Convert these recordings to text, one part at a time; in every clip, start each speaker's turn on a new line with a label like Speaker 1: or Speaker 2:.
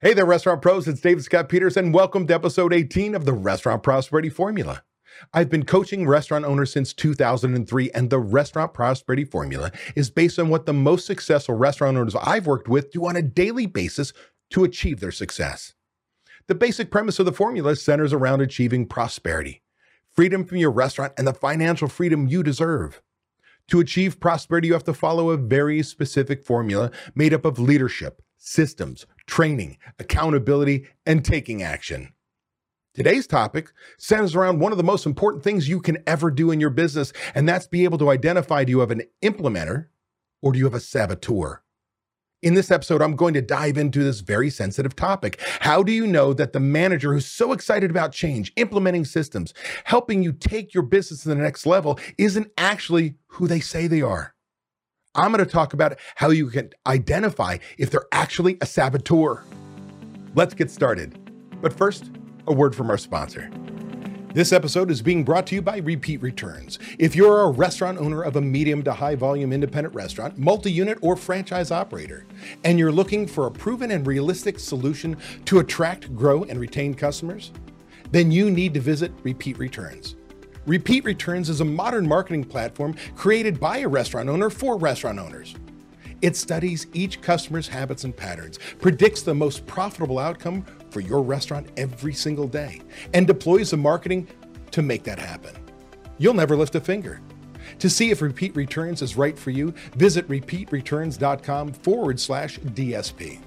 Speaker 1: Hey there, restaurant pros. It's David Scott Peterson. welcome to episode 18 of the Restaurant Prosperity Formula. I've been coaching restaurant owners since 2003, and the Restaurant Prosperity Formula is based on what the most successful restaurant owners I've worked with do on a daily basis to achieve their success. The basic premise of the formula centers around achieving prosperity, freedom from your restaurant, and the financial freedom you deserve. To achieve prosperity, you have to follow a very specific formula made up of leadership, systems, training, accountability, and taking action. Today's topic centers around one of the most important things you can ever do in your business, and that's be able to identify do you have an implementer or do you have a saboteur? In this episode, I'm going to dive into this very sensitive topic. How do you know that the manager who's so excited about change, implementing systems, helping you take your business to the next level, isn't actually who they say they are? I'm going to talk about how you can identify if they're actually a saboteur. Let's get started. But first, a word from our sponsor. This episode is being brought to you by Repeat Returns. If you're a restaurant owner of a medium to high volume independent restaurant, multi unit, or franchise operator, and you're looking for a proven and realistic solution to attract, grow, and retain customers, then you need to visit Repeat Returns. Repeat Returns is a modern marketing platform created by a restaurant owner for restaurant owners. It studies each customer's habits and patterns, predicts the most profitable outcome for your restaurant every single day, and deploys the marketing to make that happen. You'll never lift a finger. To see if Repeat Returns is right for you, visit repeatreturns.com forward slash DSP.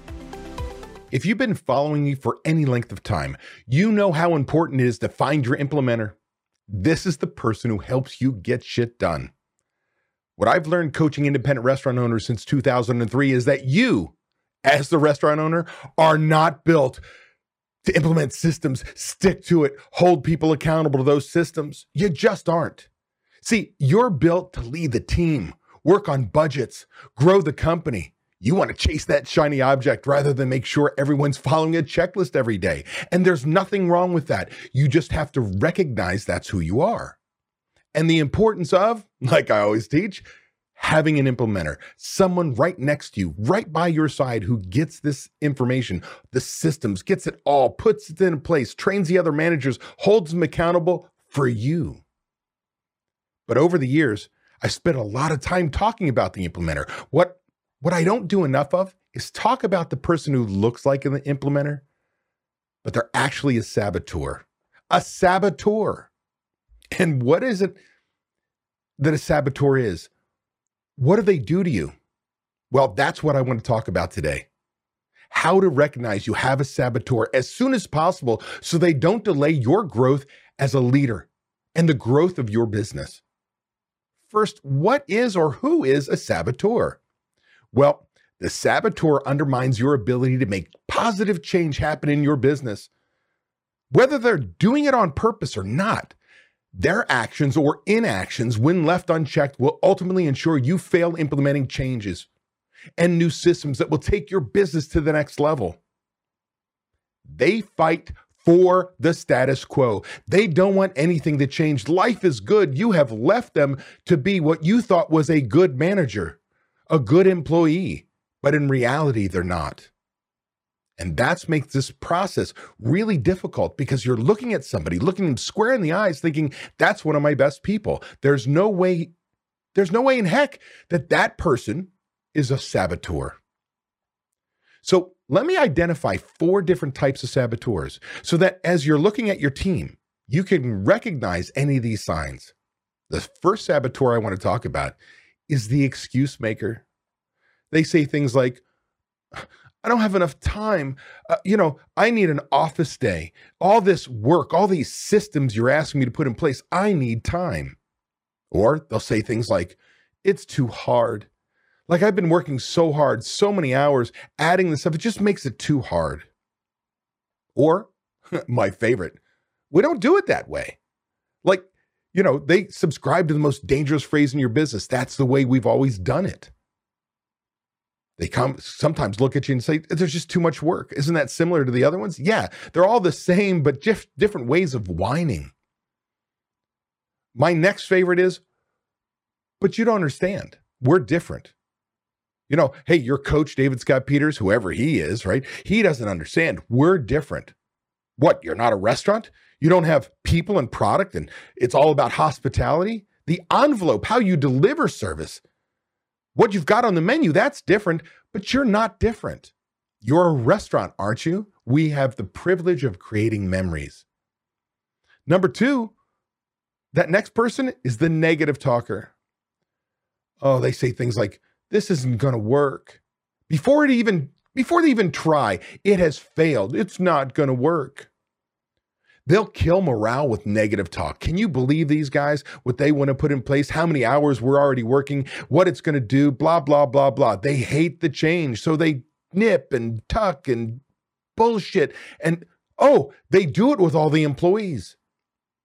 Speaker 1: If you've been following me for any length of time, you know how important it is to find your implementer. This is the person who helps you get shit done. What I've learned coaching independent restaurant owners since 2003 is that you, as the restaurant owner, are not built to implement systems, stick to it, hold people accountable to those systems. You just aren't. See, you're built to lead the team, work on budgets, grow the company. You want to chase that shiny object rather than make sure everyone's following a checklist every day. And there's nothing wrong with that. You just have to recognize that's who you are. And the importance of, like I always teach, having an implementer, someone right next to you, right by your side who gets this information, the systems, gets it all, puts it in place, trains the other managers, holds them accountable for you. But over the years, I spent a lot of time talking about the implementer. What what I don't do enough of is talk about the person who looks like an implementer, but they're actually a saboteur. A saboteur. And what is it that a saboteur is? What do they do to you? Well, that's what I want to talk about today. How to recognize you have a saboteur as soon as possible so they don't delay your growth as a leader and the growth of your business. First, what is or who is a saboteur? Well, the saboteur undermines your ability to make positive change happen in your business. Whether they're doing it on purpose or not, their actions or inactions, when left unchecked, will ultimately ensure you fail implementing changes and new systems that will take your business to the next level. They fight for the status quo. They don't want anything to change. Life is good. You have left them to be what you thought was a good manager a good employee, but in reality, they're not. And that's makes this process really difficult because you're looking at somebody, looking them square in the eyes, thinking, that's one of my best people. There's no way, there's no way in heck that that person is a saboteur. So let me identify four different types of saboteurs so that as you're looking at your team, you can recognize any of these signs. The first saboteur I want to talk about is the excuse maker. They say things like, I don't have enough time. Uh, you know, I need an office day. All this work, all these systems you're asking me to put in place, I need time. Or they'll say things like, it's too hard. Like I've been working so hard, so many hours, adding this stuff, it just makes it too hard. Or my favorite, we don't do it that way. Like you know, they subscribe to the most dangerous phrase in your business. That's the way we've always done it. They come sometimes look at you and say, there's just too much work. Isn't that similar to the other ones? Yeah, they're all the same, but just different ways of whining. My next favorite is, but you don't understand. We're different. You know, hey, your coach, David Scott Peters, whoever he is, right? He doesn't understand. We're different. What? You're not a restaurant? You don't have people and product and it's all about hospitality? The envelope, how you deliver service, what you've got on the menu, that's different, but you're not different. You're a restaurant, aren't you? We have the privilege of creating memories. Number two, that next person is the negative talker. Oh, they say things like, this isn't going to work. Before it even before they even try, it has failed. It's not going to work. They'll kill morale with negative talk. Can you believe these guys? What they want to put in place, how many hours we're already working, what it's going to do, blah, blah, blah, blah. They hate the change. So they nip and tuck and bullshit. And oh, they do it with all the employees.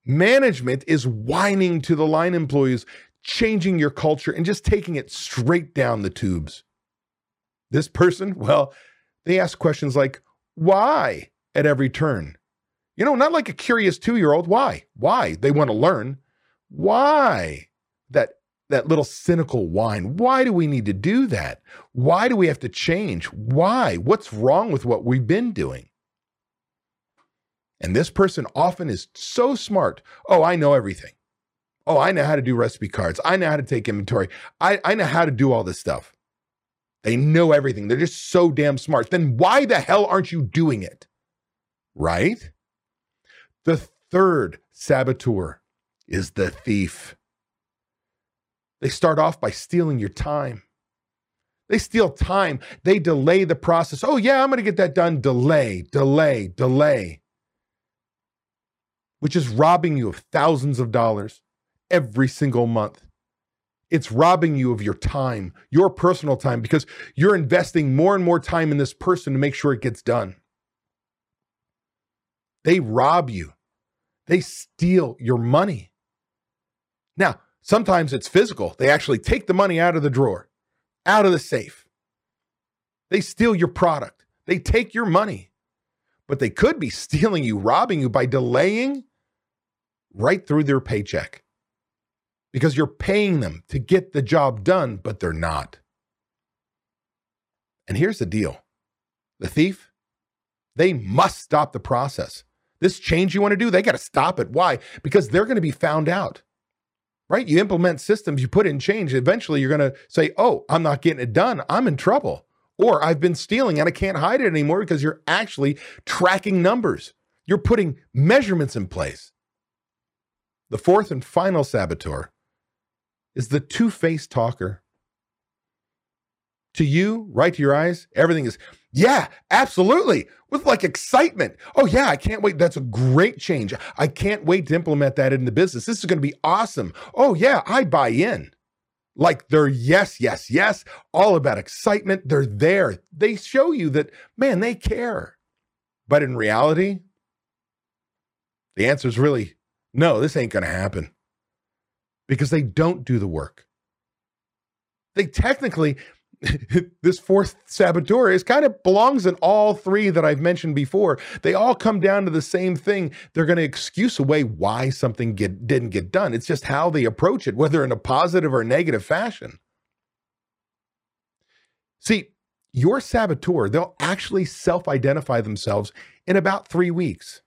Speaker 1: Management is whining to the line employees, changing your culture and just taking it straight down the tubes. This person, well, they ask questions like, why at every turn? You know, not like a curious two year old. Why? Why? They want to learn. Why? That that little cynical whine. Why do we need to do that? Why do we have to change? Why? What's wrong with what we've been doing? And this person often is so smart. Oh, I know everything. Oh, I know how to do recipe cards. I know how to take inventory. I, I know how to do all this stuff. They know everything. They're just so damn smart. Then why the hell aren't you doing it? Right? The third saboteur is the thief. They start off by stealing your time. They steal time. They delay the process. Oh, yeah, I'm going to get that done. Delay, delay, delay, which is robbing you of thousands of dollars every single month. It's robbing you of your time, your personal time, because you're investing more and more time in this person to make sure it gets done. They rob you, they steal your money. Now, sometimes it's physical. They actually take the money out of the drawer, out of the safe. They steal your product, they take your money, but they could be stealing you, robbing you by delaying right through their paycheck because you're paying them to get the job done, but they're not. And here's the deal the thief, they must stop the process. This change you want to do, they got to stop it. Why? Because they're going to be found out. Right? You implement systems, you put in change, eventually you're going to say, "Oh, I'm not getting it done. I'm in trouble." Or I've been stealing and I can't hide it anymore because you're actually tracking numbers. You're putting measurements in place. The fourth and final saboteur is the two faced talker. To you, right to your eyes, everything is, yeah, absolutely, with like excitement. Oh, yeah, I can't wait. That's a great change. I can't wait to implement that in the business. This is going to be awesome. Oh, yeah, I buy in. Like they're yes, yes, yes, all about excitement. They're there. They show you that, man, they care. But in reality, the answer is really no, this ain't going to happen because they don't do the work. They technically, this fourth saboteur is kind of belongs in all three that I've mentioned before. They all come down to the same thing. They're going to excuse away why something get, didn't get done. It's just how they approach it, whether in a positive or negative fashion. See, your saboteur, they'll actually self identify themselves in about three weeks.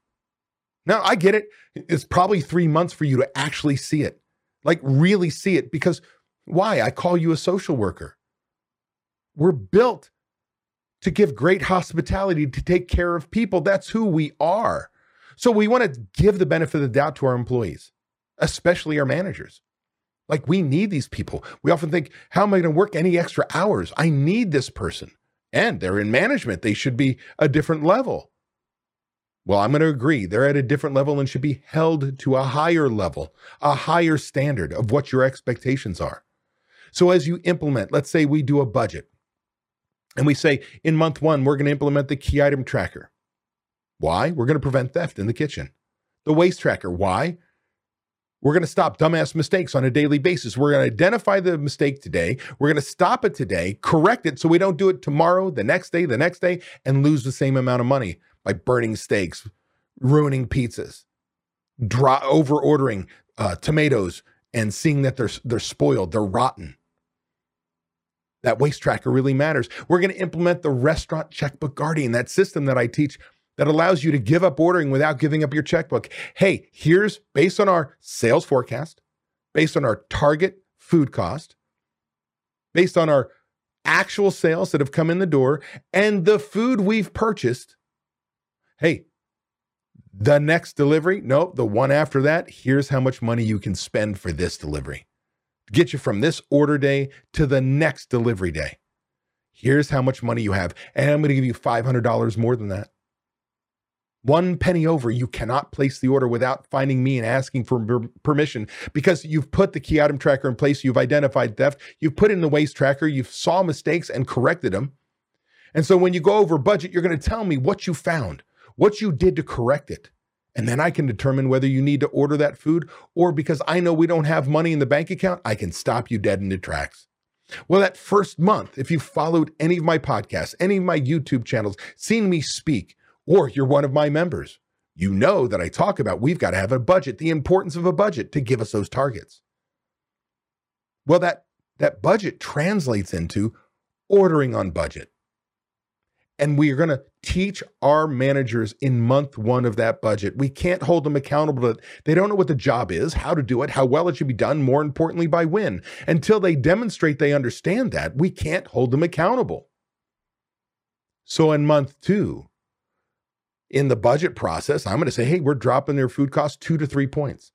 Speaker 1: Now, I get it. It's probably three months for you to actually see it. Like, really see it because why? I call you a social worker. We're built to give great hospitality, to take care of people. That's who we are. So we want to give the benefit of the doubt to our employees, especially our managers. Like we need these people. We often think, how am I going to work any extra hours? I need this person. And they're in management. They should be a different level. Well, I'm going to agree. They're at a different level and should be held to a higher level, a higher standard of what your expectations are. So, as you implement, let's say we do a budget and we say in month one, we're going to implement the key item tracker. Why? We're going to prevent theft in the kitchen. The waste tracker. Why? We're going to stop dumbass mistakes on a daily basis. We're going to identify the mistake today. We're going to stop it today, correct it so we don't do it tomorrow, the next day, the next day, and lose the same amount of money by burning steaks, ruining pizzas, dry, over ordering uh, tomatoes, and seeing that they're they're spoiled, they're rotten. That waste tracker really matters. We're going to implement the restaurant checkbook guardian, that system that I teach that allows you to give up ordering without giving up your checkbook. Hey, here's based on our sales forecast, based on our target food cost, based on our actual sales that have come in the door, and the food we've purchased. Hey, the next delivery, no, the one after that, here's how much money you can spend for this delivery. Get you from this order day to the next delivery day. Here's how much money you have. And I'm going to give you $500 more than that. One penny over, you cannot place the order without finding me and asking for permission because you've put the key item tracker in place, you've identified theft, you've put in the waste tracker, you've saw mistakes and corrected them. And so when you go over budget, you're going to tell me what you found, what you did to correct it. And then I can determine whether you need to order that food or because I know we don't have money in the bank account, I can stop you dead in the tracks. Well, that first month, if you followed any of my podcasts, any of my YouTube channels, seen me speak, or you're one of my members, you know that I talk about we've got to have a budget, the importance of a budget to give us those targets. Well, that, that budget translates into ordering on budget. And we are going to teach our managers in month one of that budget. We can't hold them accountable to They don't know what the job is, how to do it, how well it should be done, more importantly, by when. Until they demonstrate they understand that, we can't hold them accountable. So in month two, in the budget process, I'm going to say, hey, we're dropping their food costs two to three points.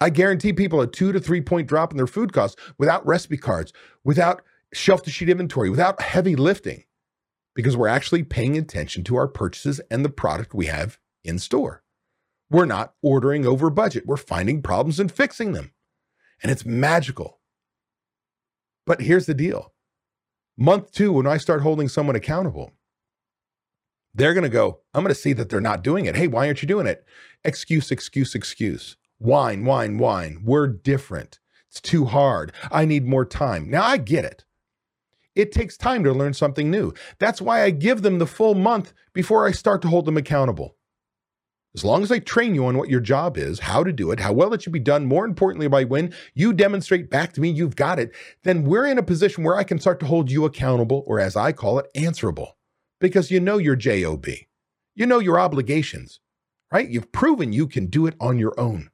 Speaker 1: I guarantee people a two to three point drop in their food costs without recipe cards, without shelf to sheet inventory, without heavy lifting, because we're actually paying attention to our purchases and the product we have in store. We're not ordering over budget. We're finding problems and fixing them. And it's magical. But here's the deal month two, when I start holding someone accountable, they're going to go, I'm going to see that they're not doing it. Hey, why aren't you doing it? Excuse, excuse, excuse. Whine, whine, whine. We're different. It's too hard. I need more time. Now I get it. It takes time to learn something new. That's why I give them the full month before I start to hold them accountable. As long as I train you on what your job is, how to do it, how well it should be done, more importantly, by when you demonstrate back to me you've got it, then we're in a position where I can start to hold you accountable, or as I call it, answerable because you know your JOB. You know your obligations, right? You've proven you can do it on your own.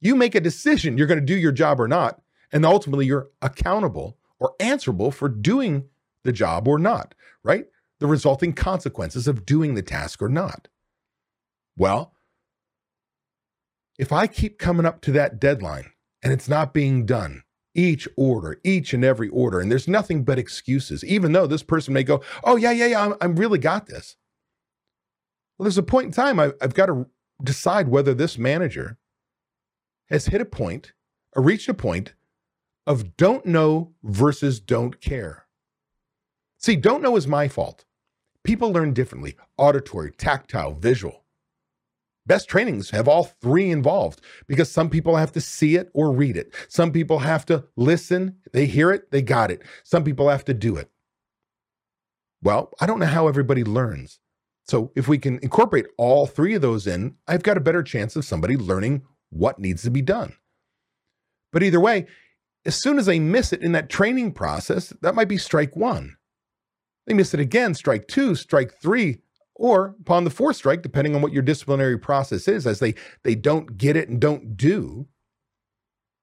Speaker 1: You make a decision you're going to do your job or not, and ultimately you're accountable or answerable for doing the job or not, right? The resulting consequences of doing the task or not. Well, if I keep coming up to that deadline and it's not being done, each order, each and every order. And there's nothing but excuses, even though this person may go, Oh, yeah, yeah, yeah, I'm, I'm really got this. Well, there's a point in time I, I've got to decide whether this manager has hit a point or reached a point of don't know versus don't care. See, don't know is my fault. People learn differently auditory, tactile, visual. Best trainings have all three involved because some people have to see it or read it. Some people have to listen, they hear it, they got it. Some people have to do it. Well, I don't know how everybody learns. So if we can incorporate all three of those in, I've got a better chance of somebody learning what needs to be done. But either way, as soon as they miss it in that training process, that might be strike one. They miss it again, strike two, strike three, or upon the fourth strike, depending on what your disciplinary process is, as they they don't get it and don't do,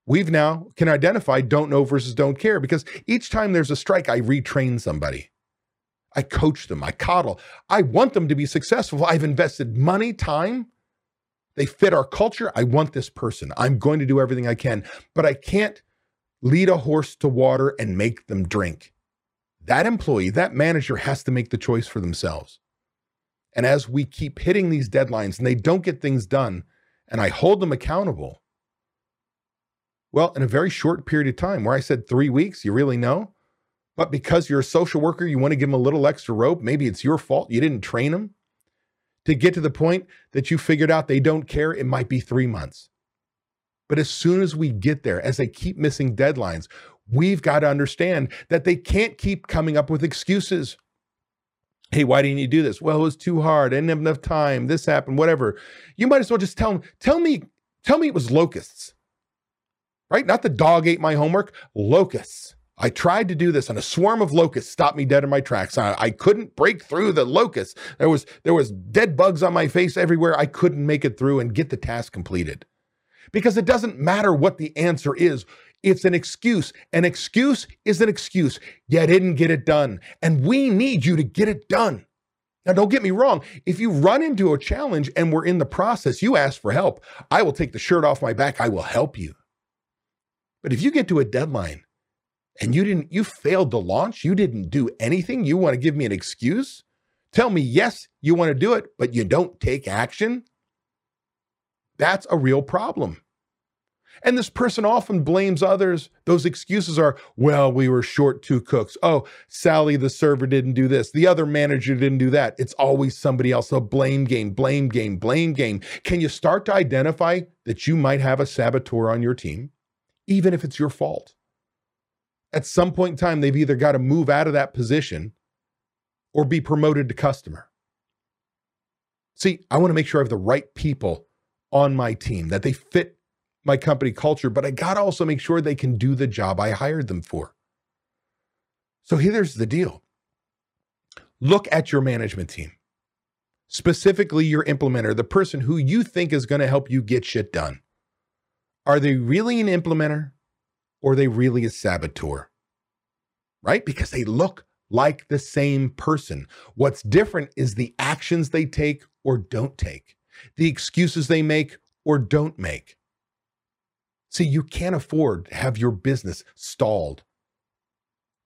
Speaker 1: we've now can identify don't know versus don't care because each time there's a strike, I retrain somebody. I coach them, I coddle. I want them to be successful. I've invested money, time. They fit our culture. I want this person. I'm going to do everything I can, but I can't lead a horse to water and make them drink. That employee, that manager has to make the choice for themselves. And as we keep hitting these deadlines and they don't get things done, and I hold them accountable, well, in a very short period of time, where I said three weeks, you really know? But because you're a social worker, you want to give them a little extra rope. Maybe it's your fault. You didn't train them to get to the point that you figured out they don't care. It might be three months. But as soon as we get there, as they keep missing deadlines, we've got to understand that they can't keep coming up with excuses. Hey, why didn't you do this? Well, it was too hard. I didn't have enough time. This happened, whatever. You might as well just tell them, tell me, tell me it was locusts. Right? Not the dog ate my homework, locusts. I tried to do this and a swarm of locusts stopped me dead in my tracks. I, I, couldn't break through the locusts. There was there was dead bugs on my face everywhere. I couldn't make it through and get the task completed. Because it doesn't matter what the answer is. It's an excuse. An excuse is an excuse. You didn't get it done. And we need you to get it done. Now, don't get me wrong. If you run into a challenge and we're in the process, you ask for help. I will take the shirt off my back. I will help you. But if you get to a deadline and you didn't, you failed to launch, you didn't do anything, you want to give me an excuse? Tell me, yes, you want to do it, but you don't take action? That's a real problem. And this person often blames others. Those excuses are, well, we were short two cooks. Oh, Sally, the server, didn't do this. The other manager didn't do that. It's always somebody else. A blame game, blame game, blame game. Can you start to identify that you might have a saboteur on your team, even if it's your fault? At some point in time, they've either got to move out of that position or be promoted to customer. See, I want to make sure I have the right people on my team, that they fit my company culture, but I got to also make sure they can do the job I hired them for. So here's the deal look at your management team, specifically your implementer, the person who you think is going to help you get shit done. Are they really an implementer or are they really a saboteur? Right? Because they look like the same person. What's different is the actions they take or don't take, the excuses they make or don't make. See, you can't afford to have your business stalled.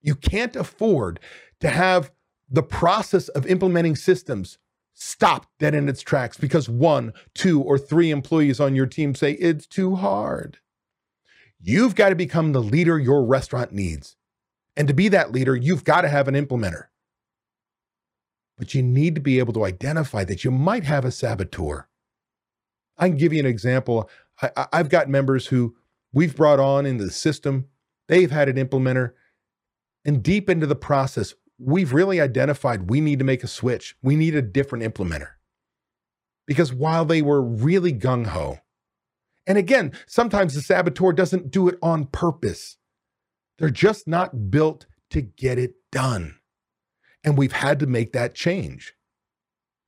Speaker 1: You can't afford to have the process of implementing systems stop dead in its tracks because one, two, or three employees on your team say it's too hard. You've got to become the leader your restaurant needs. And to be that leader, you've got to have an implementer. But you need to be able to identify that you might have a saboteur. I can give you an example. I, have got members who we've brought on into the system, they've had an implementer, and deep into the process, we've really identified we need to make a switch. We need a different implementer. Because while they were really gung ho, and again, sometimes the saboteur doesn't do it on purpose, they're just not built to get it done. And we've had to make that change.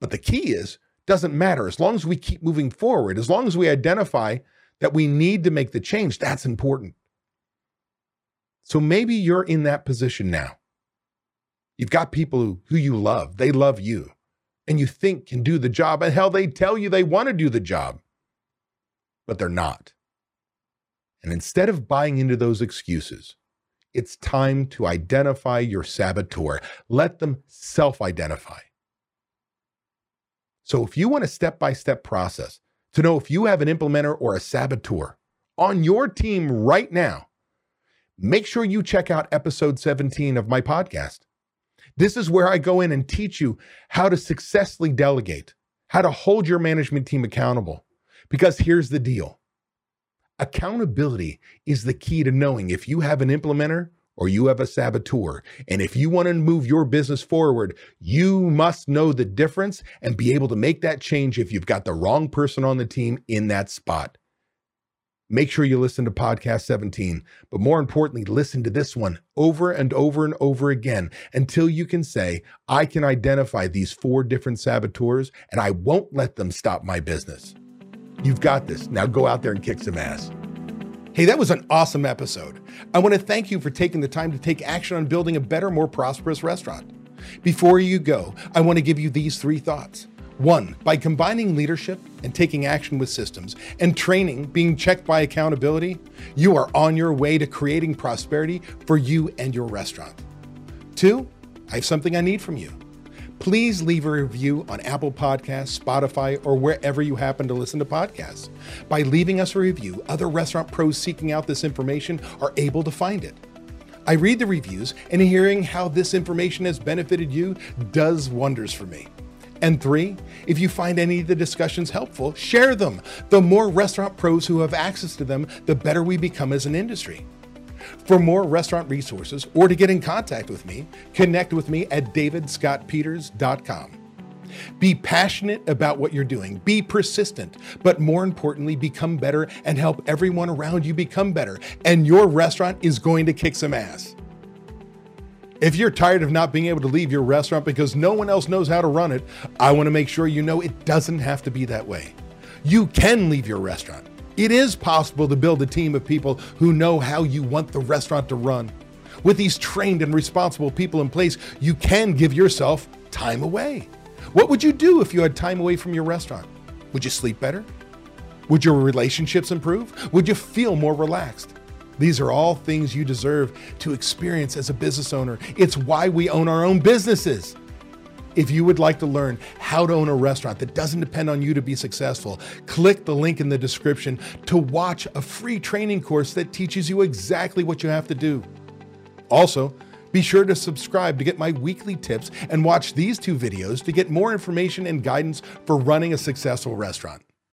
Speaker 1: But the key is doesn't matter. As long as we keep moving forward, as long as we identify that we need to make the change, that's important. So maybe you're in that position now. You've got people who, who you love, they love you, and you think can do the job. And hell, they tell you they want to do the job, but they're not. And instead of buying into those excuses, it's time to identify your saboteur. Let them self identify. So if you want a step by step process to know if you have an implementer or a saboteur on your team right now, make sure you check out episode 17 of my podcast. This is where I go in and teach you how to successfully delegate, how to hold your management team accountable. Because here's the deal accountability is the key to knowing if you have an implementer or you have a saboteur. And if you want to move your business forward, you must know the difference and be able to make that change if you've got the wrong person on the team in that spot. Make sure you listen to podcast 17, but more importantly, listen to this one over and over and over again until you can say, I can identify these four different saboteurs and I won't let them stop my business. You've got this. Now go out there and kick some ass. Hey, that was an awesome episode. I want to thank you for taking the time to take action on building a better, more prosperous restaurant. Before you go, I want to give you these three thoughts. One, by combining leadership and taking action with systems and training being checked by accountability, you are on your way to creating prosperity for you and your restaurant. Two, I have something I need from you please leave a review on Apple Podcasts, Spotify, or wherever you happen to listen to podcasts. By leaving us a review, other restaurant pros seeking out this information are able to find it. I read the reviews, and hearing how this information has benefited you does wonders for me. And three, if you find any of the discussions helpful, share them. The more restaurant pros who have access to them, the better we become as an industry. For more restaurant resources or to get in contact with me, connect with me at davidscottpeters.com. Be passionate about what you're doing, be persistent, but more importantly, become better and help everyone around you become better. And your restaurant is going to kick some ass. If you're tired of not being able to leave your restaurant because no one else knows how to run it, I want to make sure you know it doesn't have to be that way. You can leave your restaurant. It is possible to build a team of people who know how you want the restaurant to run. With these trained and responsible people in place, you can give yourself time away. What would you do if you had time away from your restaurant? Would you sleep better? Would your relationships improve? Would you feel more relaxed? These are all things you deserve to experience as a business owner. It's why we own our own businesses. If you would like to learn how to own a restaurant that doesn't depend on you to be successful, click the link in the description to watch a free training course that teaches you exactly what you have to do. Also, be sure to subscribe to get my weekly tips and watch these two videos to get more information and guidance for running a successful restaurant.